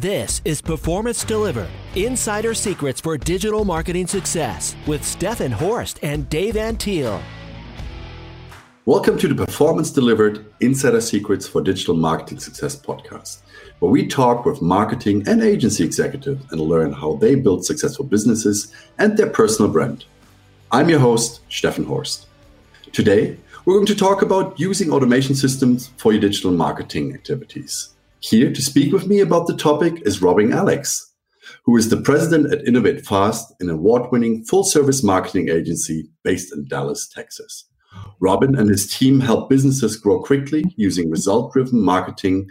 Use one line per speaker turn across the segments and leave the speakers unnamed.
This is Performance Delivered Insider Secrets for Digital Marketing Success with Stefan Horst and Dave Antil.
Welcome to the Performance Delivered Insider Secrets for Digital Marketing Success podcast, where we talk with marketing and agency executives and learn how they build successful businesses and their personal brand. I'm your host, Stefan Horst. Today, we're going to talk about using automation systems for your digital marketing activities. Here to speak with me about the topic is Robin Alex, who is the president at Innovate Fast, an award winning full service marketing agency based in Dallas, Texas. Robin and his team help businesses grow quickly using result driven marketing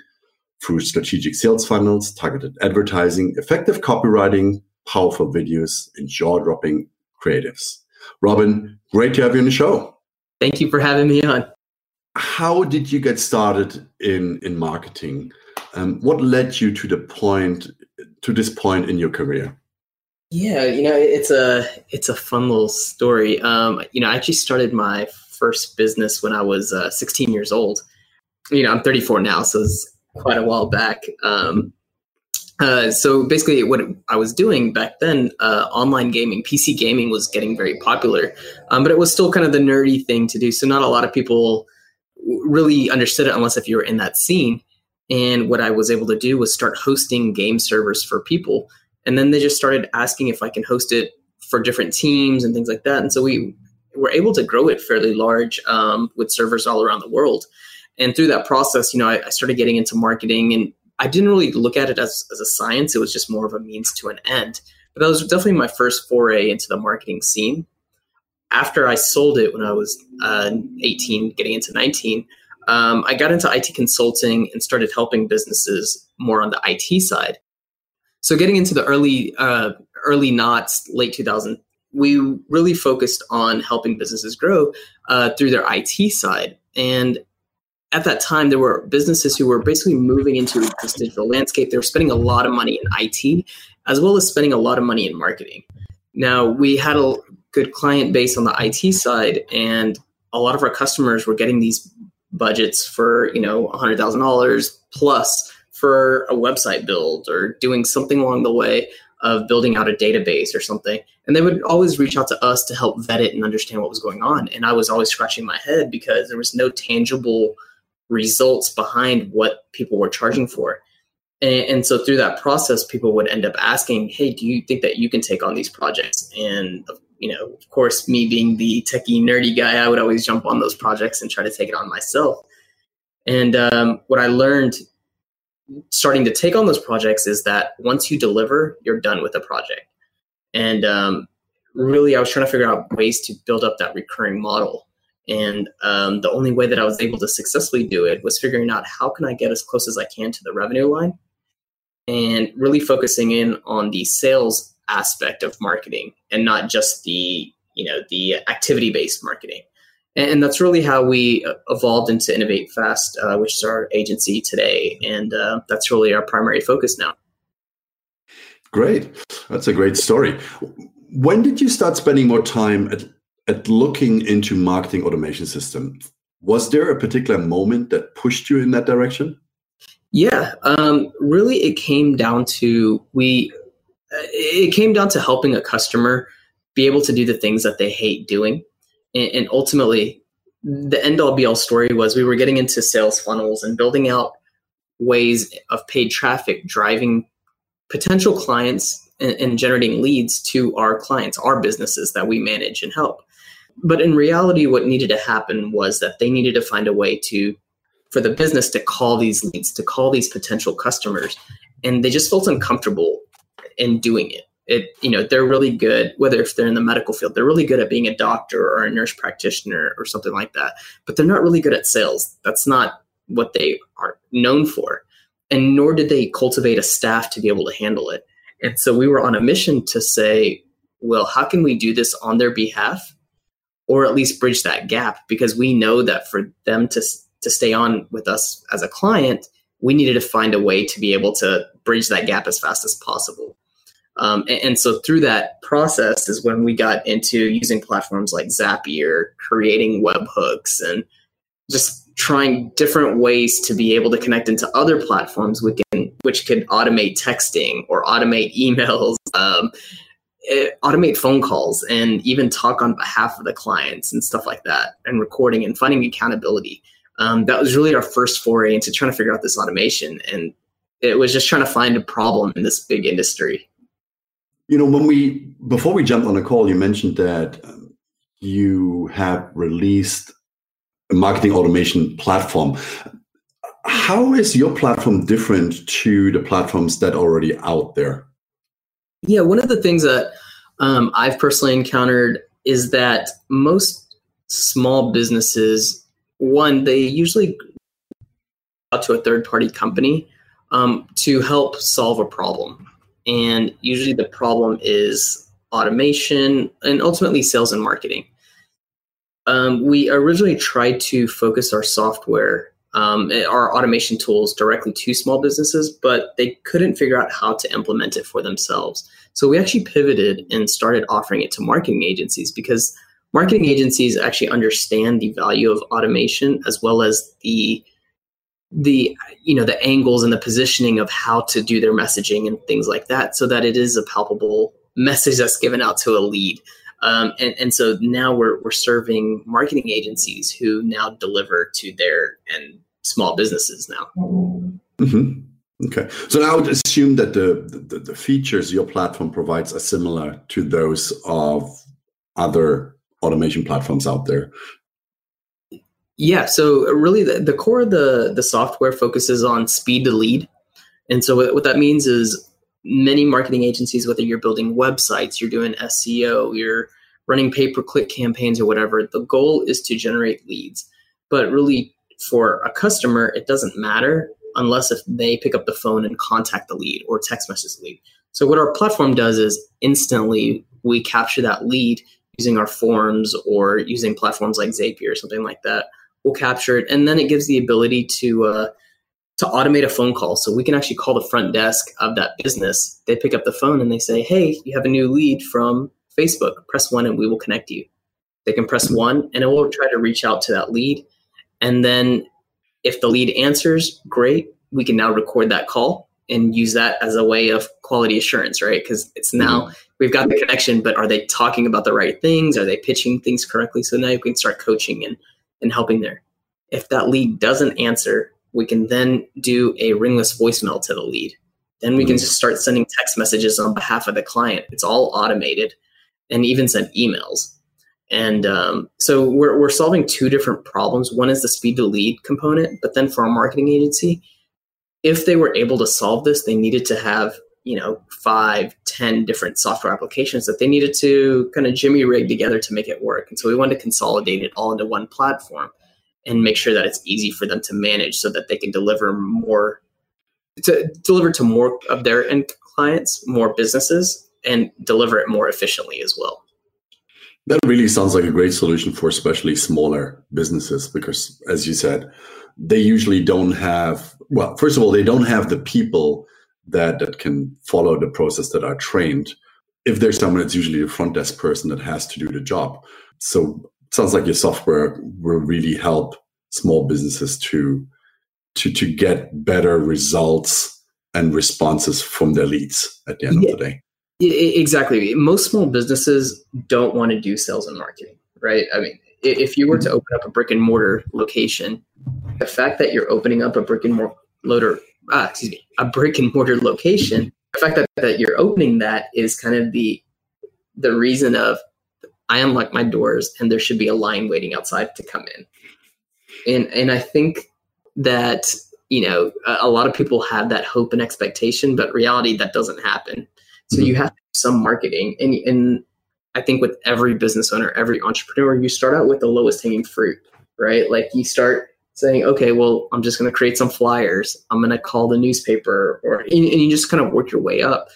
through strategic sales funnels, targeted advertising, effective copywriting, powerful videos, and jaw dropping creatives. Robin, great to have you on the show.
Thank you for having me on.
How did you get started in, in marketing? Um, what led you to the point to this point in your career?
Yeah, you know, it's a it's a fun little story. Um, you know, I actually started my first business when I was uh, 16 years old. You know, I'm 34 now, so it's quite a while back. Um, uh, so basically, what I was doing back then, uh, online gaming, PC gaming was getting very popular, um, but it was still kind of the nerdy thing to do. So not a lot of people really understood it unless if you were in that scene. And what I was able to do was start hosting game servers for people. And then they just started asking if I can host it for different teams and things like that. And so we were able to grow it fairly large um, with servers all around the world. And through that process, you know, I, I, started getting into marketing and I didn't really look at it as, as a science. It was just more of a means to an end. But that was definitely my first foray into the marketing scene. After I sold it when I was uh, 18, getting into 19, um, I got into IT consulting and started helping businesses more on the IT side. So getting into the early uh, early knots, late 2000, we really focused on helping businesses grow uh, through their IT side. And at that time, there were businesses who were basically moving into this digital landscape. They were spending a lot of money in IT, as well as spending a lot of money in marketing. Now, we had a good client base on the IT side, and a lot of our customers were getting these budgets for you know $100000 plus for a website build or doing something along the way of building out a database or something. And they would always reach out to us to help vet it and understand what was going on. And i was always scratching my head because there was no tangible results behind what people were charging for. And, and, so through that process people would end up asking hey do you think that you can take on these projects? And you know, of course, me being the techie nerdy guy, I would always jump on those projects and try to take it on myself. And um, what I learned starting to take on those projects is that once you deliver, you're done with the project. And um, really, I was trying to figure out ways to build up that recurring model. And um, the only way that I was able to successfully do it was figuring out how can I get as close as I can to the revenue line and really focusing in on the sales aspect of marketing and not just the you know the activity based marketing and that's really how we uh, evolved into innovate fast uh, which is our agency today. And uh, that's really our primary focus now.
Great. That's a great story. When did you start spending more time at, at looking into marketing automation system? Was there a particular moment that pushed you in that direction?
Yeah um, really it came down to we it came down to helping a customer be able to do the things that they hate doing. And, and ultimately, the end all be all story was we were getting into sales funnels and building out ways of paid traffic driving potential clients and, and, generating leads to our clients, our businesses that we manage and help. But in reality, what needed to happen was that they needed to find a way to, for the business to call these leads, to call these potential customers. And they just felt uncomfortable in doing it. It, you know, they're really good, whether if they're in the medical field, they're really good at being a doctor or a nurse practitioner or something like that, but they're not really good at sales. That's not what they are known for. And nor did they cultivate a staff to be able to handle it. And so we were on a mission to say, well, how can we do this on their behalf or at least bridge that gap? Because we know that for them to, to stay on with us as a client, we needed to find a way to be able to bridge that gap as fast as possible. Um, and, and, so through that process is when we got into using platforms like Zapier, creating webhooks, and just trying different ways to be able to connect into other platforms which can which could automate texting or automate emails um, eh, automate phone calls and even talk on behalf of the clients and stuff like that and recording and finding accountability. Um, that was really our first foray into trying to figure out this automation and it was just trying to find a problem in this big industry
you know when we before we jumped on the call you mentioned that you have released a marketing automation platform. How is your platform different to the platforms that are already out there?
Yeah one of the things that um, i've personally encountered is that most small businesses one they usually out to a third party company um, to help solve a problem and usually the problem is automation and ultimately sales and marketing. Um, we originally tried to focus our software um, our automation tools directly to small businesses but they couldn't figure out how to implement it for themselves. So we actually pivoted and started offering it to marketing agencies because marketing agencies actually understand the value of automation as well as the the you know the angles and the positioning of how to do their messaging and things like that so that it is a palpable message that's given out to a lead. Um, and, and so now we're, we're serving marketing agencies who now deliver to their and small businesses now.
Mm-hmm. okay. So now i would assume that the, the, the features your platform provides are similar to those of other automation platforms out there
yeah, so uh, really the, the core of the, the software focuses on speed to lead. And so what, what that means is many marketing agencies, whether you're building websites, you're doing SEO, you're running pay per click campaigns or whatever, the goal is to generate leads. But really, for a customer, it doesn't matter unless if they pick up the phone and contact the lead or text message the lead. So what our platform does is instantly we capture that lead using our forms or using platforms like Zapier or something like that we'll capture it, and then it gives the ability to uh, to automate a phone call. So we can actually call the front desk of that business. They pick up the phone and they say, "Hey, you have a new lead from Facebook. Press one, and we will connect you." They can press one, and it will try to reach out to that lead, and then if the lead answers, great. We can now record that call and use that as a way of quality assurance, right? Because it's now mm-hmm. we've got the connection, but are they talking about the right things? Are they pitching things correctly? So now you can start coaching and and helping there. If that lead doesn't answer, we can then do a ringless voicemail to the lead. Then we can just start sending text messages on behalf of the client. It's all automated and even send emails. And um, so we're, we're solving two different problems. One is the speed to lead component, but then for a marketing agency, if they were able to solve this, they needed to have you know five ten different software applications that they needed to kind of jimmy rig together to make it work. And so we wanted to consolidate it all into one platform and make sure that it's easy for them to manage so that they can deliver more to deliver to more of their end clients more businesses and deliver it more efficiently as well.
That really sounds like a great solution for especially smaller businesses because as you said they usually don't have well first of all they don't have the people that that can follow the process that are trained. If there's someone, it's usually the front desk person that has to do the job. So it sounds like your software will really help small businesses to to to get better results and responses from their leads at the end yeah, of the day.
Exactly. Most small businesses don't want to do sales and marketing, right? I mean, if you were to mm-hmm. open up a brick and mortar location, the fact that you're opening up a brick and mortar uh, excuse me, a brick and mortar location, the fact that, that you're opening that is kind of the the reason of I unlock my doors and there should be a line waiting outside to come in. And and I think that you know a, a lot of people have that hope and expectation, but reality that doesn't happen. So mm-hmm. you have to do some marketing, and and I think with every business owner, every entrepreneur, you start out with the lowest hanging fruit, right? Like you start saying, okay, well, I'm just going to create some flyers. I'm going to call the newspaper, or and, and you just kind of work your way up.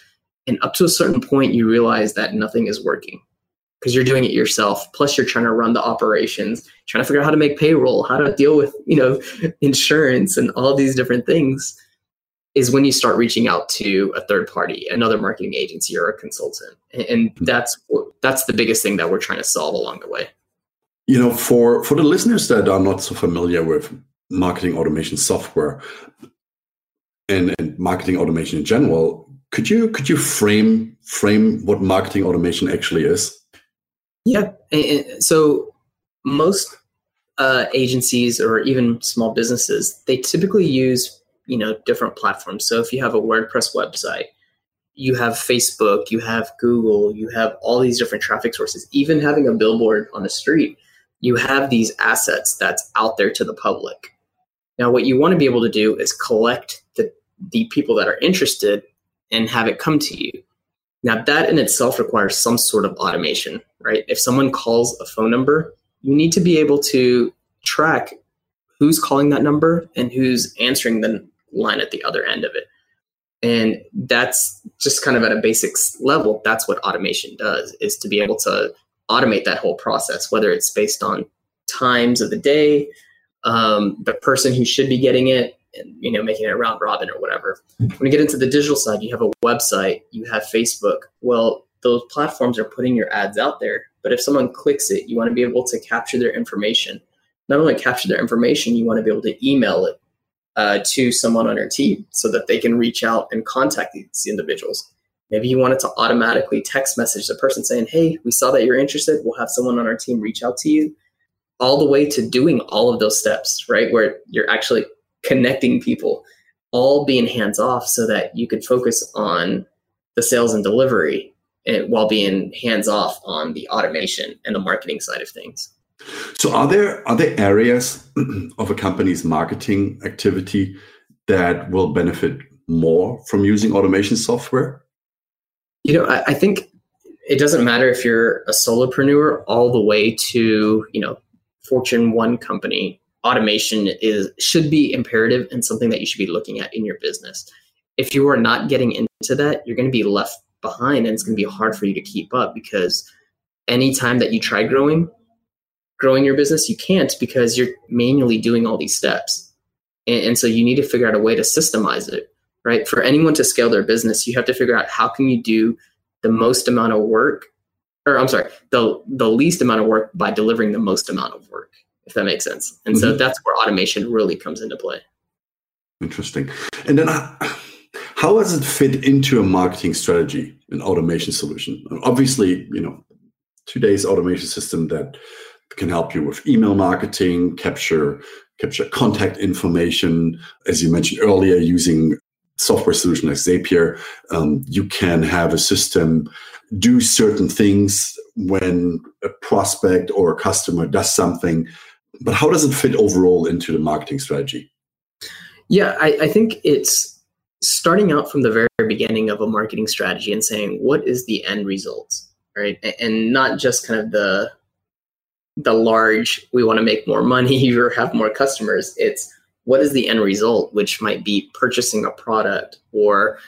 And up to a certain point, you realize that nothing is working because you're doing it yourself. Plus, you're trying to run the operations, trying to figure out how to make payroll, how to deal with you know insurance, and all these different things. Is when you start reaching out to a third party, another marketing agency or a consultant, and, and that's that's the biggest thing that we're trying to solve along the way.
You know, for for the listeners that are not so familiar with marketing automation software and, and marketing automation in general, could you could you frame frame what marketing automation actually is?
Yeah. So most uh, agencies or even small businesses, they typically use you know different platforms. So if you have a WordPress website, you have Facebook, you have Google, you have all these different traffic sources. Even having a billboard on the street, you have these assets that's out there to the public. Now, what you want to be able to do is collect the the people that are interested and have it come to you. Now, that in itself requires some sort of automation, right? If someone calls a phone number, you need to be able to track who's calling that number and who's answering the line at the other end of it. And that's just kind of at a basics level. That's what automation does is to be able to automate that whole process, whether it's based on times of the day, um, the person who should be getting it, and you know making it round robin or whatever. When you get into the digital side, you have a website, you have Facebook. Well, those platforms are putting your ads out there, but if someone clicks it, you want to be able to capture their information. Not only capture their information, you want to be able to email it uh, to someone on your team so that they can reach out and contact these individuals. Maybe you wanted to automatically text message the person saying, Hey, we saw that you're interested. We'll have someone on our team reach out to you. All the way to doing all of those steps, right? Where you're actually connecting people, all being hands off so that you could focus on the sales and delivery and while being hands off on the automation and the marketing side of things.
So are there are there areas of a company's marketing activity that will benefit more from using automation software?
You know, I, I think it doesn't matter if you're a solopreneur all the way to, you know, Fortune 1 company automation is should be imperative and something that you should be looking at in your business. If you are not getting into that, you're going to be left behind and it's going to be hard for you to keep up because anytime that you try growing, growing your business, you can't because you're manually doing all these steps. And, and so you need to figure out a way to systemize it, right? For anyone to scale their business, you have to figure out how can you do the most amount of work or I'm sorry, the the least amount of work by delivering the most amount of work if that makes sense. And mm-hmm. so that's where automation really comes into play.
Interesting. And then uh, how does it fit into a marketing strategy, an automation solution? Obviously, you know, today's automation system that can help you with email marketing, capture capture contact information, as you mentioned earlier, using software solution like Zapier, um, you can have a system do certain things when a prospect or a customer does something but how does it fit overall into the marketing strategy?
Yeah, I, I think it's starting out from the very beginning of a marketing strategy and saying what is the end result, right? And not just kind of the the large we want to make more money or have more customers. It's what is the end result, which might be purchasing a product or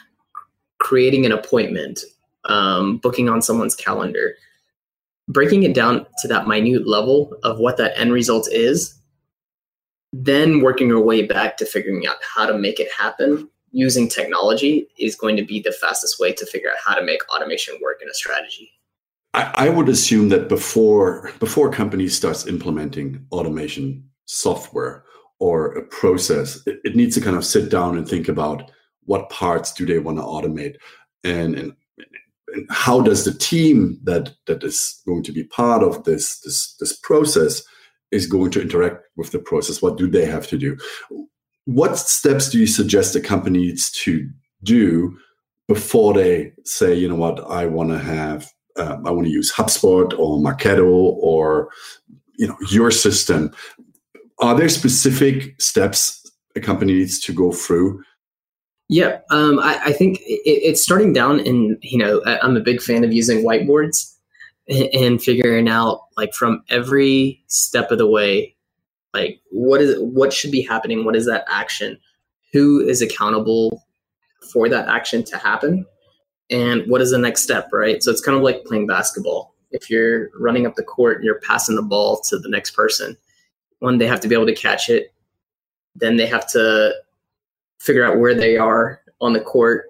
creating an appointment, um, booking on someone's calendar breaking it down to that minute level of what that end result is, then working your way back to figuring out how to make it happen using technology is going to be the fastest way to figure out how to make automation work in a strategy.
I, I would assume that before before a company starts implementing automation software or a process, it, it needs to kind of sit down and think about what parts do they want to automate and, and how does the team that that is going to be part of this this this process is going to interact with the process? What do they have to do? What steps do you suggest a company needs to do before they say you know what? I want to have um, i want to use hubspot or marketo or you know your system are there specific steps a company needs to go through?
Yeah, um, I, I, think it, it's starting down, and you know, I'm a big fan of using whiteboards and, and figuring out like from every step of the way, like what is what should be happening, what is that action, who is accountable for that action to happen, and what is the next step, right? So it's kind of like playing basketball. If you're running up the court and you're passing the ball to the next person, one they have to be able to catch it, then they have to figure out where they are on the court.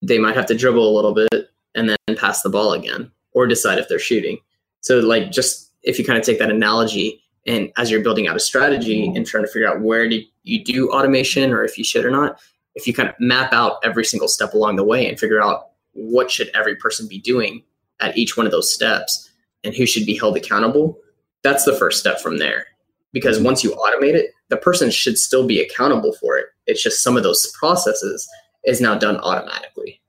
They might have to dribble a little bit and then pass the ball again or decide if they're shooting. So like just if you kind of take that analogy and as you're building out a strategy and trying to figure out where do you do automation or if you should or not, if you kind of map out every single step along the way and figure out what should every person be doing at each one of those steps and who should be held accountable, that's the first step from there. Because once you automate it, the person should still be accountable for it. It's just some of those processes is now done automatically.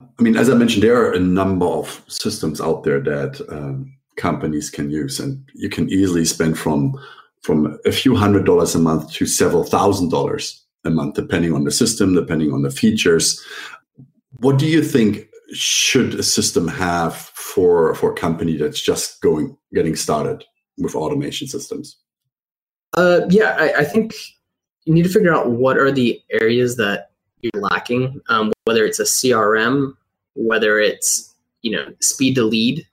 I mean, as I mentioned, there are a number of systems out there that um, companies can use, and you can easily spend from from a few hundred dollars a month to several thousand dollars a month, depending on the system, depending on the features. What do you think should a system have for for a company that's just going getting started with automation systems?
Uh, yeah, I, I think you need to figure out what are the areas that you're lacking. Um, whether it's a CRM, whether it's you know speed to lead,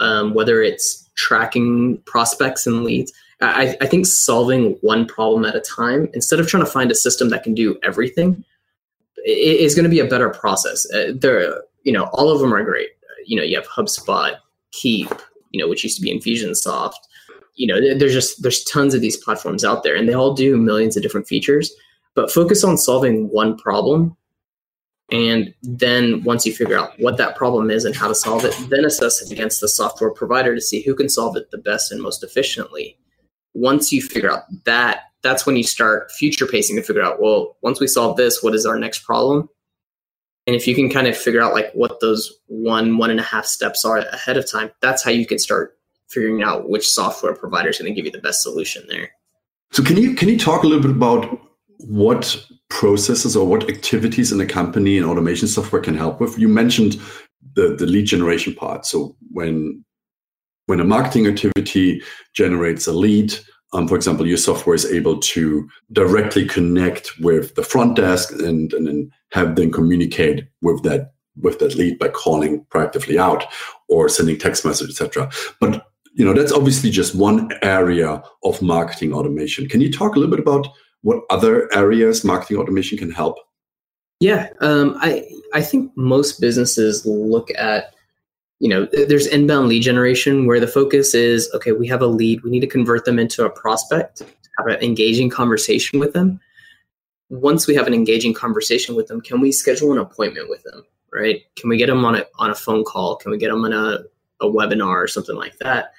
um, whether it's tracking prospects and leads. I, I, think solving one problem at a time instead of trying to find a system that can do everything is going to be a better process. Uh, there, you know, all of them are great. You know, you have HubSpot, Keap, you know, which used to be Infusionsoft. You know, there's just there's tons of these platforms out there, and they all do millions of different features. But focus on solving one problem, and then once you figure out what that problem is and how to solve it, then assess it against the software provider to see who can solve it the best and most efficiently. Once you figure out that, that's when you start future pacing to figure out, well, once we solve this, what is our next problem? And if you can kind of figure out like what those one, one and a half steps are ahead of time, that's how you can start figuring out which software provider is going to give you the best solution there.
So can you can you talk a little bit about what processes or what activities in a company and automation software can help with? You mentioned the, the lead generation part. So when when a marketing activity generates a lead, um, for example, your software is able to directly connect with the front desk and, and then have them communicate with that with that lead by calling proactively out or sending text message, etc. But you know that's obviously just one area of marketing automation. Can you talk a little bit about what other areas marketing automation can help?
Yeah, um, I I think most businesses look at you know, there's inbound lead generation where the focus is okay, we have a lead, we need to convert them into a prospect, have an engaging conversation with them. Once we have an engaging conversation with them, can we schedule an appointment with them? Right? Can we get them on a on a phone call? Can we get them on a, a webinar or something like that?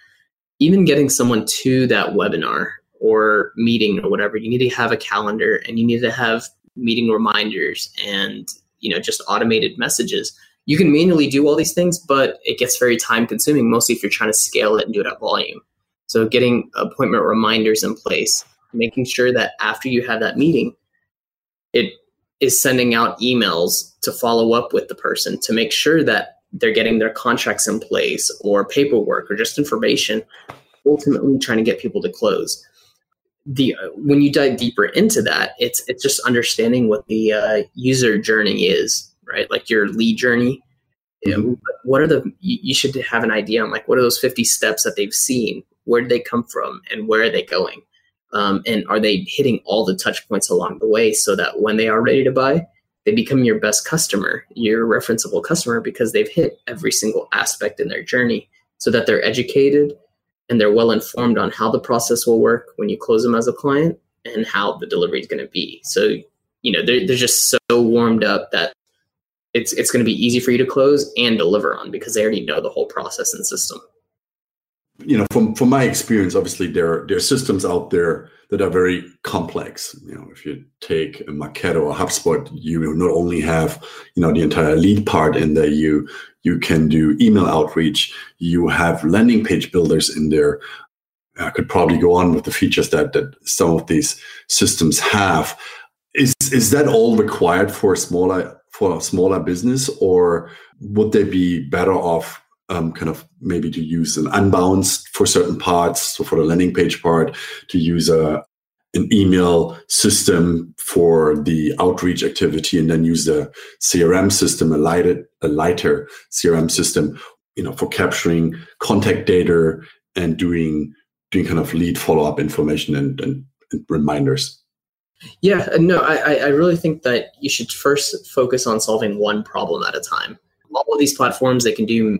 Even getting someone to that webinar or meeting or whatever, you need to have a calendar and you need to have meeting reminders and you know just automated messages you can manually do all these things, but it gets very time consuming, mostly if you're trying to scale it and do it at volume. So getting appointment reminders in place, making sure that after you have that meeting, it is sending out emails to follow up with the person to make sure that they're getting their contracts in place or paperwork or just information, ultimately trying to get people to close. The uh, when you dive deeper into that, it's it's just understanding what the uh, user journey is right? Like your lead journey. Mm-hmm. what are the, you should have an idea on like, what are those 50 steps that they've seen? Where did they come from and where are they going? Um, and are they hitting all the touch points along the way so that when they are ready to buy, they become your best customer, your referenceable customer, because they've hit every single aspect in their journey so that they're educated and they're well informed on how the process will work when you close them as a client and how the delivery is going to be. So, you know, they're, they're just so warmed up that it's it's going to be easy for you to close and deliver on because they already know the whole process and system.
You know, from from my experience, obviously there there are systems out there that are very complex. You know, if you take a Marketo or HubSpot, you not only have you know the entire lead part in there, you you can do email outreach, you have landing page builders in there. I could probably go on with the features that that some of these systems have. Is is that all required for a smaller for a smaller business, or would they be better off um, kind of maybe to use an unbounce for certain parts, so for the landing page part, to use a an email system for the outreach activity, and then use a CRM system, a lighter, a lighter CRM system, you know, for capturing contact data and doing doing kind of lead follow up information and, and, and reminders.
Yeah, uh, no, I, I really think that you should first focus on solving one problem at a time. All of these platforms, they can do,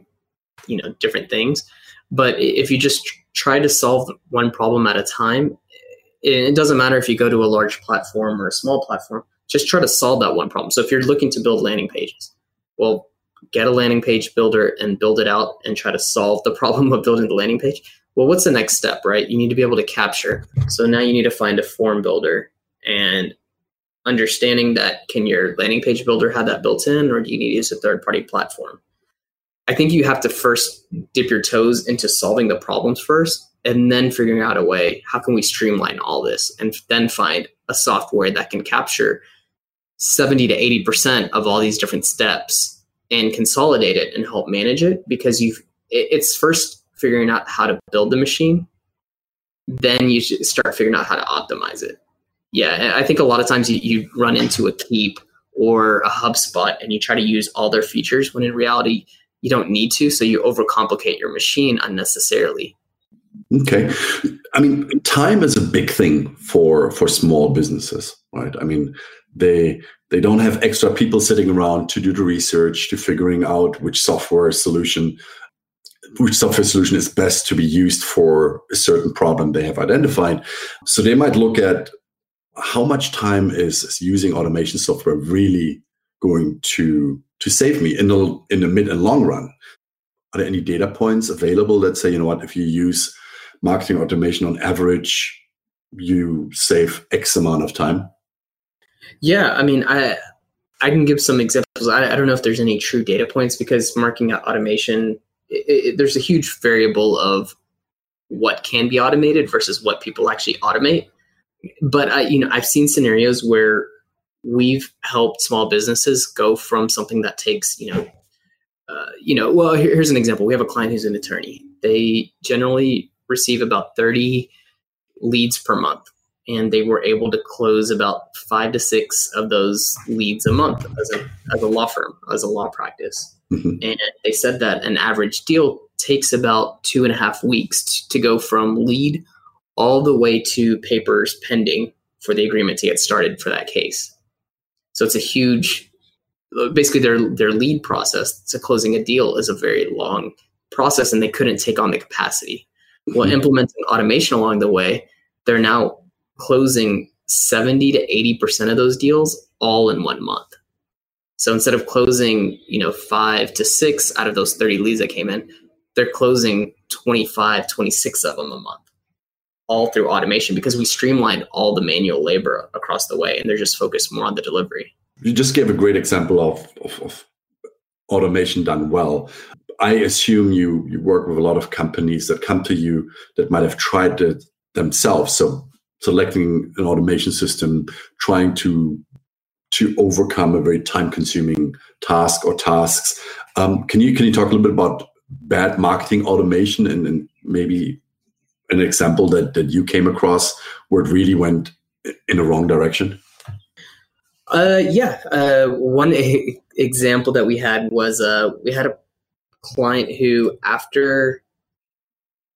you know, different things. But if you just try to solve one problem at a time, it doesn't matter if you go to a large platform or a small platform, just try to solve that one problem. So if you're looking to build landing pages, well, get a landing page builder and build it out and try to solve the problem of building the landing page. Well, what's the next step, right? You need to be able to capture. So now you need to find a form builder and understanding that can your landing page builder have that built in or do you need to use a third party platform? I think you have to first dip your toes into solving the problems first and then figuring out a way how can we streamline all this and then find a software that can capture 70 to 80% of all these different steps and consolidate it and help manage it? Because you've it's first figuring out how to build the machine then you start figuring out how to optimize it. Yeah i think a lot of times you, you run into a Keap or a hubspot and you try to use all their features when in reality you don't need to so you overcomplicate your machine unnecessarily.
Okay. I mean time is a big thing for for small businesses right? I mean they they don't have extra people sitting around to do the research to figuring out which software solution which software solution is best to be used for a certain problem they have identified. So they might look at how much time is using automation software really going to to save me in the in the mid and long run are there any data points available that say you know what if you use marketing automation on average you save x amount of time
yeah, I mean, I I can give some examples. I, I don't know if there's any true data points because marketing automation, it, it, there's a huge variable of what can be automated versus what people actually automate. But I, you know, I've seen scenarios where we've helped small businesses go from something that takes, you know, uh, you know, well, here, here's an example. We have a client who's an attorney. They generally receive about 30 leads per month and they were able to close about five to six of those leads a month as a, as a law firm, as a law practice. Mm-hmm. And they said that an average deal takes about two and a half weeks to, to go from lead all the way to papers pending for the agreement to get started for that case. So it's a huge, basically their their lead process to closing a deal is a very long process, and they couldn't take on the capacity. Well, mm-hmm. implementing automation along the way, they're now closing 70 to 80% of those deals all in one month. So instead of closing, you know, five to six out of those 30 leads that came in, they're closing 25, 26 of them a month, all through automation because we streamlined all the manual labor across the way and they're just focused more on the delivery.
You just gave a great example of, of, of automation done well. I assume you, you work with a lot of companies that come to you that might have tried it themselves. So selecting an automation system, trying to to overcome a very time consuming task or tasks. Um, can you can you talk a little bit about bad marketing automation and, and maybe an example that that you came across where it really went in the wrong direction?
Uh, yeah. Uh, one a- example that we had was uh, we had a client who, after,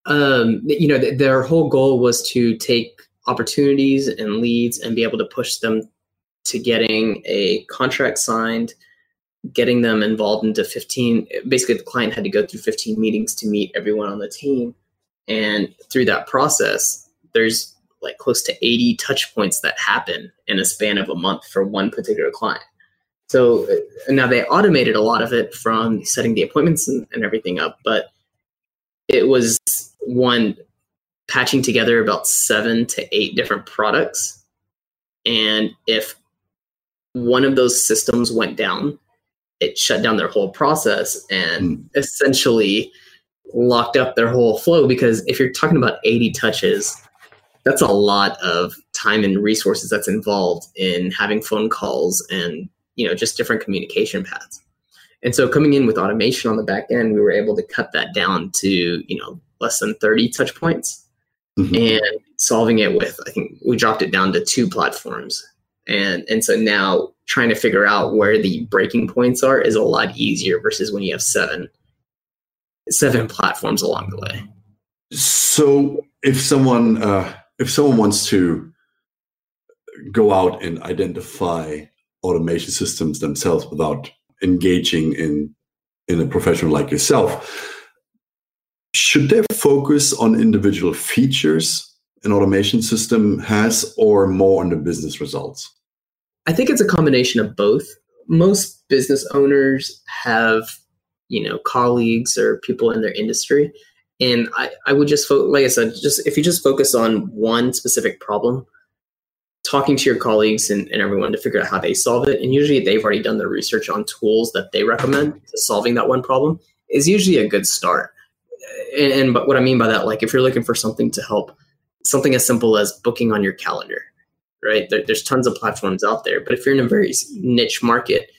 um, you know, th- their whole goal was to take opportunities and leads and be able to push them to getting a contract signed, getting them involved into 15. Basically, the client had to go through 15 meetings to meet everyone on the team. And through that process, there's like close to 80 touch points that happen in a span of a month for one particular client. So uh, now they automated a lot of it from setting the appointments and, and everything up, but it was one patching together about seven to eight different products. And if one of those systems went down, it shut down their whole process and mm. essentially locked up their whole flow. Because if you're talking about 80 touches, that's a lot of time and resources that's involved in having phone calls and you know just different communication paths. And so coming in with automation on the back end, we were able to cut that down to you know less than 30 touch points mm-hmm. and solving it with I think we dropped it down to two platforms. And and so now trying to figure out where the breaking points are is a lot easier versus when you have seven seven platforms along the way.
So if someone uh, if someone wants to go out and identify automation systems themselves without engaging in in a professional like yourself should they focus on individual features an automation system has or more on the business results?
I think it's a combination of both. Most business owners have, you know, colleagues or people in their industry. And I, I would just, fo- like I said, just if you just focus on one specific problem, talking to your colleagues and, and everyone to figure out how they solve it. And usually they've already done the research on tools that they recommend to solving that one problem is usually a good start. And, and but what I mean by that, like if you're looking for something to help, something as simple as booking on your calendar, right? There, there's tons of platforms out there, but if you're in a very niche market,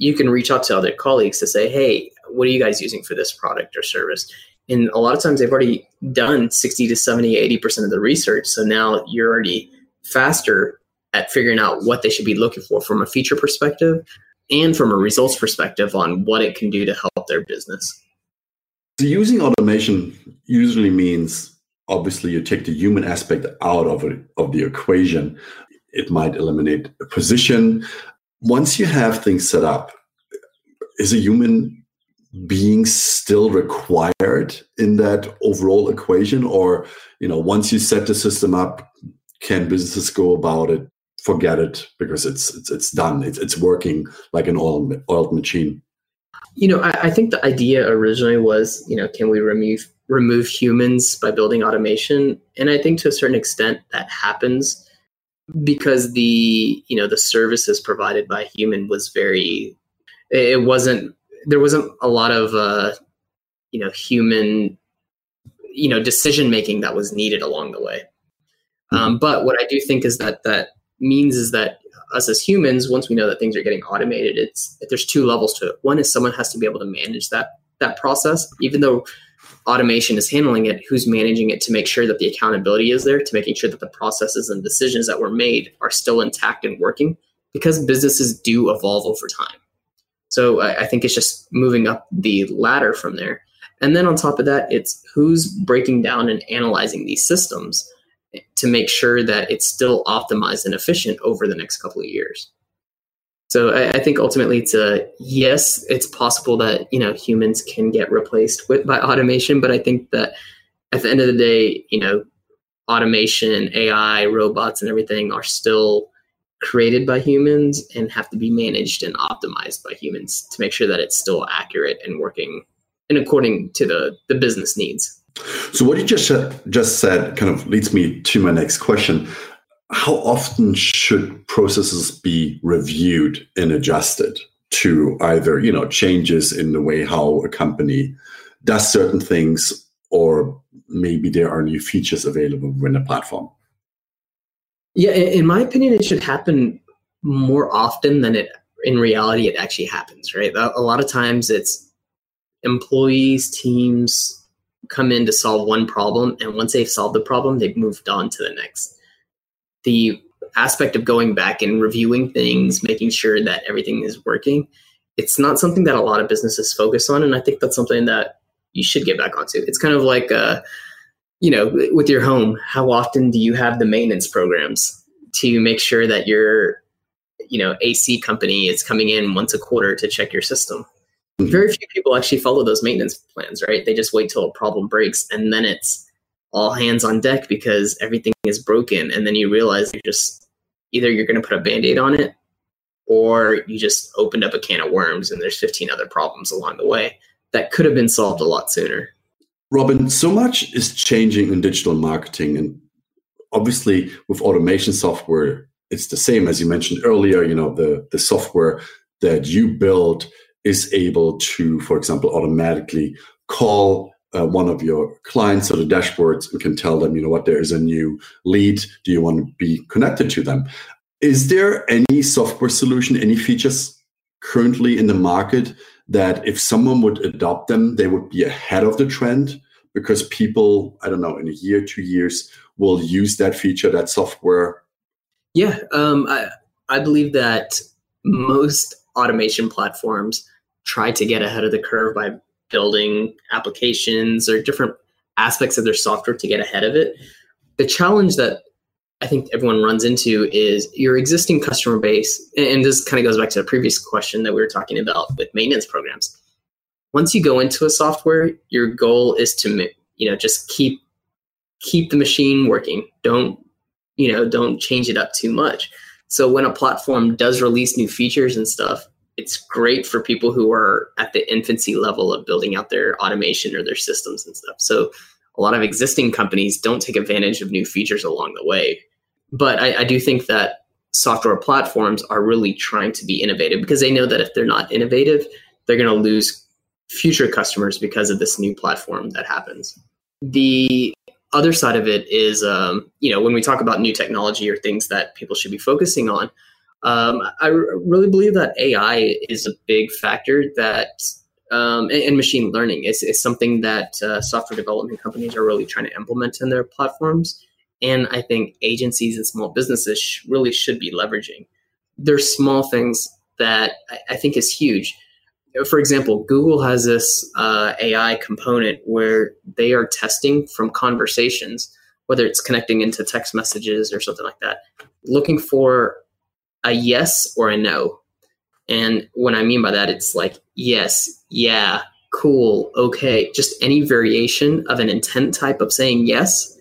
you can reach out to other colleagues to say, hey, what are you guys using for this product or service? And a lot of times they've already done 60 to 70, 80% of the research. So now you're already faster at figuring out what they should be looking for from a feature perspective and from a results perspective on what it can do to help their business.
So using automation usually means obviously you take the human aspect out of it, of the equation. It might eliminate a position. Once you have things set up, is a human being still required in that overall equation? Or you know once you set the system up can businesses go about it forget it because it's it's, it's done it's, it's working like an oiled, oiled machine?
You know I, I think the idea originally was you know can we remove remove humans by building automation? And i think to a certain extent that happens because the you know the services provided by human was very it wasn't there wasn't a lot of uh you know human you know decision making that was needed along the way um, but what I do think is that that means is that us as humans, once we know that things are getting automated, it's there's two levels to it. One is someone has to be able to manage that that process, even though automation is handling it. Who's managing it to make sure that the accountability is there, to making sure that the processes and decisions that were made are still intact and working, because businesses do evolve over time. So I, I think it's just moving up the ladder from there. And then on top of that, it's who's breaking down and analyzing these systems to make sure that it's still optimized and efficient over the next couple of years. So I, I, think ultimately it's a yes, it's possible that you know humans can get replaced with by automation, but I think that at the end of the day, you know, automation, AI, robots, and everything are still created by humans and have to be managed and optimized by humans to make sure that it's still accurate and working and according to the the business needs.
So what you just just said kind of leads me to my next question. How often should processes be reviewed and adjusted to either, you know, changes in the way how a company does certain things or maybe there are new features available within the platform?
Yeah, in my opinion, it should happen more often than it in reality it actually happens, right? A lot of times it's employees, teams, come in to solve one problem, and once they've solved the problem, they've moved on to the next. The aspect of going back and reviewing things, making sure that everything is working, it's not something that a lot of businesses focus on, and I think that's something that you should get back onto. It's kind of like, uh, you know, with your home. How often do you have the maintenance programs to make sure that your, you know, AC company is coming in once a quarter to check your system? very few people actually follow those maintenance plans, right? They just wait till a problem breaks and then it's all hands on deck because everything is broken. And then you realize you just either you're going to put a band aid on it or you just opened up a can of worms and there's 15 other problems along the way that could have been solved a lot sooner.
Robin, so much is changing in digital marketing. And obviously, with automation software, it's the same as you mentioned earlier. You know, the, the software that you build is able to, for example, automatically call uh, one of your clients or the dashboards and can tell them, you know what, there is a new lead. Do you want to be connected to them? Is there any software solution, any features currently in the market that if someone would adopt them, they would be ahead of the trend? Because people, I don't know, in a year, two years, will use that feature, that software.
Yeah, um, I, I believe that most automation platforms try to get ahead of the curve by building applications or different aspects of their software to get ahead of it. The challenge that I think everyone runs into is your existing customer base, and this kind of goes back to the previous question that we were talking about with maintenance programs. once you go into a software, your goal is to you know just keep keep the machine working. Don't you know don't change it up too much. So when a platform does release new features and stuff, it's great for people who are at the infancy level of building out their automation or their systems and stuff. So a lot of existing companies don't take advantage of new features along the way. But I, I do think that software platforms are really trying to be innovative because they know that if they're not innovative, they're going to lose future customers because of this new platform that happens. The other side of it is, um, you know, when we talk about new technology or things that people should be focusing on, um, I really believe that AI is a big factor that, um, and, and, machine learning is, is something that uh, software development companies are really trying to implement in their platforms. And I think agencies and small businesses sh- really should be leveraging. There's small things that I, I think is huge. For example, Google has this uh, AI component where they are testing from conversations, whether it's connecting into text messages or something like that, looking for a yes or a no. And what I mean by that, it's like yes, yeah, cool, okay, just any variation of an intent type of saying yes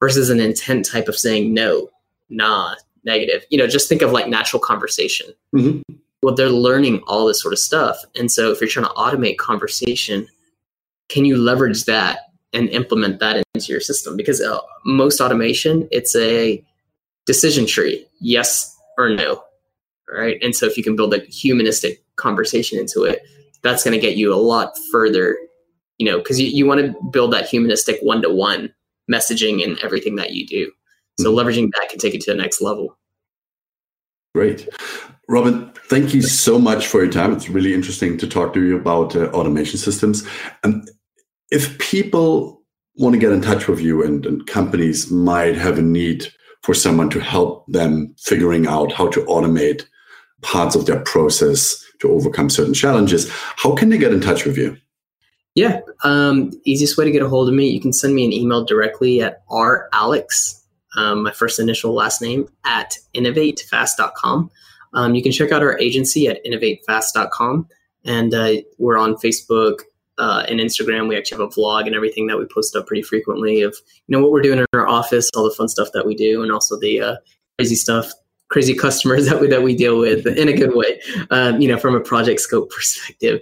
versus an intent type of saying no, nah, negative. You know, just think of like natural conversation. Mm-hmm. Well, they're learning all this sort of stuff. And so if you're trying to automate conversation, can you leverage that and implement that into your system? Because uh, most automation, it's a decision tree, yes or no. Right. And so if you can build a humanistic conversation into it, that's going to get you a lot further, you know, because you, you want to build that humanistic one to one messaging and everything that you do. So mm-hmm. leveraging that can take it to the next level.
Great. Robin, thank you so much for your time. It's really interesting to talk to you about uh, automation systems. And if people want to get in touch with you and, and companies might have a need for someone to help them figuring out how to automate parts of their process to overcome certain challenges, how can they get in touch with you?
Yeah. Um, easiest way to get a hold of me, you can send me an email directly at ralex, um, my first initial last name, at innovatefast.com. Um, you can check out our agency at innovatefast.com. And uh, we're on Facebook uh, and Instagram. We actually have a vlog and everything that we post up pretty frequently of, you know, what we're doing in our office, all the fun stuff that we do, and also the uh, crazy stuff crazy customers that we that we deal with in a good way, um, you know, from a project scope perspective.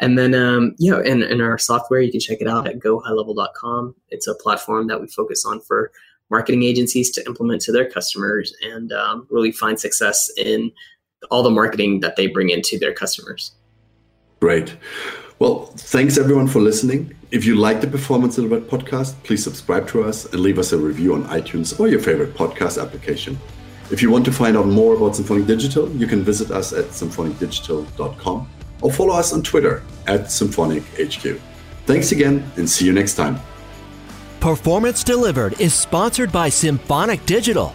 And then, um, you know, in, in our software, you can check it out at gohighlevel.com. It's a platform that we focus on for marketing agencies to implement to their customers and um, really find success in all the marketing that they bring into their customers.
Great. Well, thanks everyone for listening. If you like the Performance Delivered podcast, please subscribe to us and leave us a review on iTunes or your favorite podcast application. If you want to find out more about Symphonic Digital, you can visit us at symphonicdigital.com or follow us on Twitter at SymphonicHQ. Thanks again and see you next time.
Performance Delivered is sponsored by Symphonic Digital.